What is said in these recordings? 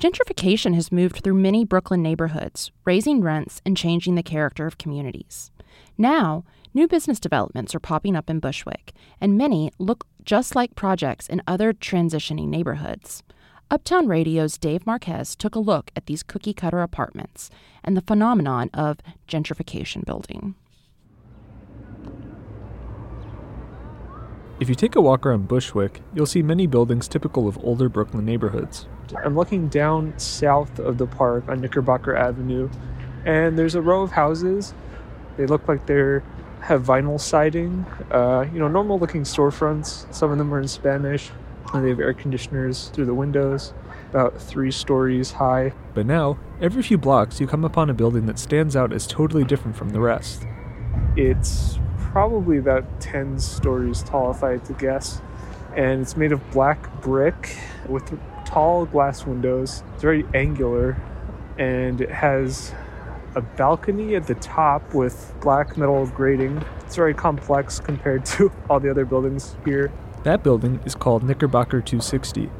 Gentrification has moved through many Brooklyn neighborhoods, raising rents and changing the character of communities. Now, new business developments are popping up in Bushwick, and many look just like projects in other transitioning neighborhoods. Uptown Radio's Dave Marquez took a look at these cookie cutter apartments and the phenomenon of gentrification building. If you take a walk around Bushwick, you'll see many buildings typical of older Brooklyn neighborhoods. I'm looking down south of the park on Knickerbocker Avenue, and there's a row of houses. They look like they have vinyl siding, uh, you know, normal looking storefronts. Some of them are in Spanish, and they have air conditioners through the windows, about three stories high. But now, every few blocks, you come upon a building that stands out as totally different from the rest. It's probably about 10 stories tall, if I had to guess. And it's made of black brick with tall glass windows. It's very angular and it has a balcony at the top with black metal grating. It's very complex compared to all the other buildings here. That building is called Knickerbocker 260.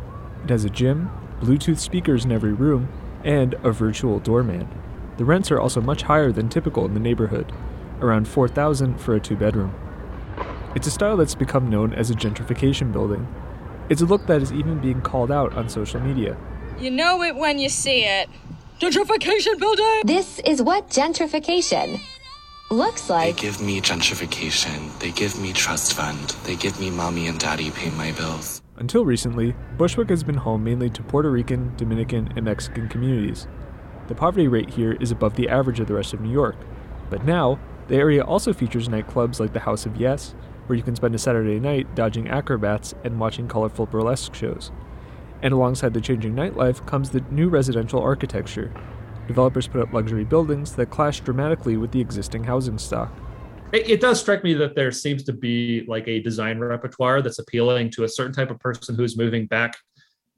It has a gym, Bluetooth speakers in every room, and a virtual doorman. The rents are also much higher than typical in the neighborhood, around 4000 for a two bedroom. It's a style that's become known as a gentrification building. It's a look that is even being called out on social media. You know it when you see it. Gentrification building! This is what gentrification looks like. They give me gentrification. They give me trust fund. They give me mommy and daddy pay my bills. Until recently, Bushwick has been home mainly to Puerto Rican, Dominican, and Mexican communities. The poverty rate here is above the average of the rest of New York. But now, the area also features nightclubs like the House of Yes, where you can spend a Saturday night dodging acrobats and watching colorful burlesque shows. And alongside the changing nightlife comes the new residential architecture. Developers put up luxury buildings that clash dramatically with the existing housing stock. It, it does strike me that there seems to be like a design repertoire that's appealing to a certain type of person who's moving back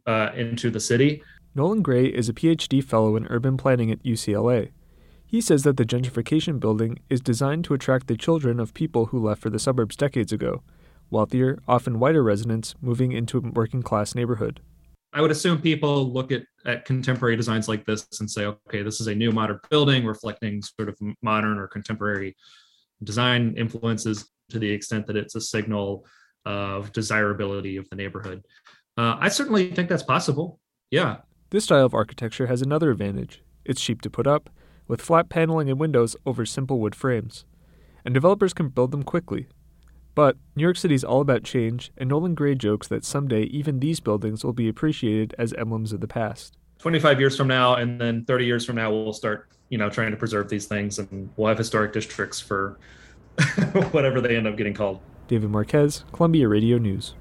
uh, into the city. Nolan Gray is a PhD fellow in urban planning at UCLA. He says that the gentrification building is designed to attract the children of people who left for the suburbs decades ago, wealthier, often whiter residents moving into a working class neighborhood. I would assume people look at, at contemporary designs like this and say, okay, this is a new modern building reflecting sort of modern or contemporary design influences to the extent that it's a signal of desirability of the neighborhood. Uh, I certainly think that's possible. Yeah. This style of architecture has another advantage it's cheap to put up, with flat paneling and windows over simple wood frames. And developers can build them quickly. But New York City is all about change, and Nolan Gray jokes that someday even these buildings will be appreciated as emblems of the past. 25 years from now, and then 30 years from now, we'll start, you know, trying to preserve these things, and we'll have historic districts for whatever they end up getting called. David Marquez, Columbia Radio News.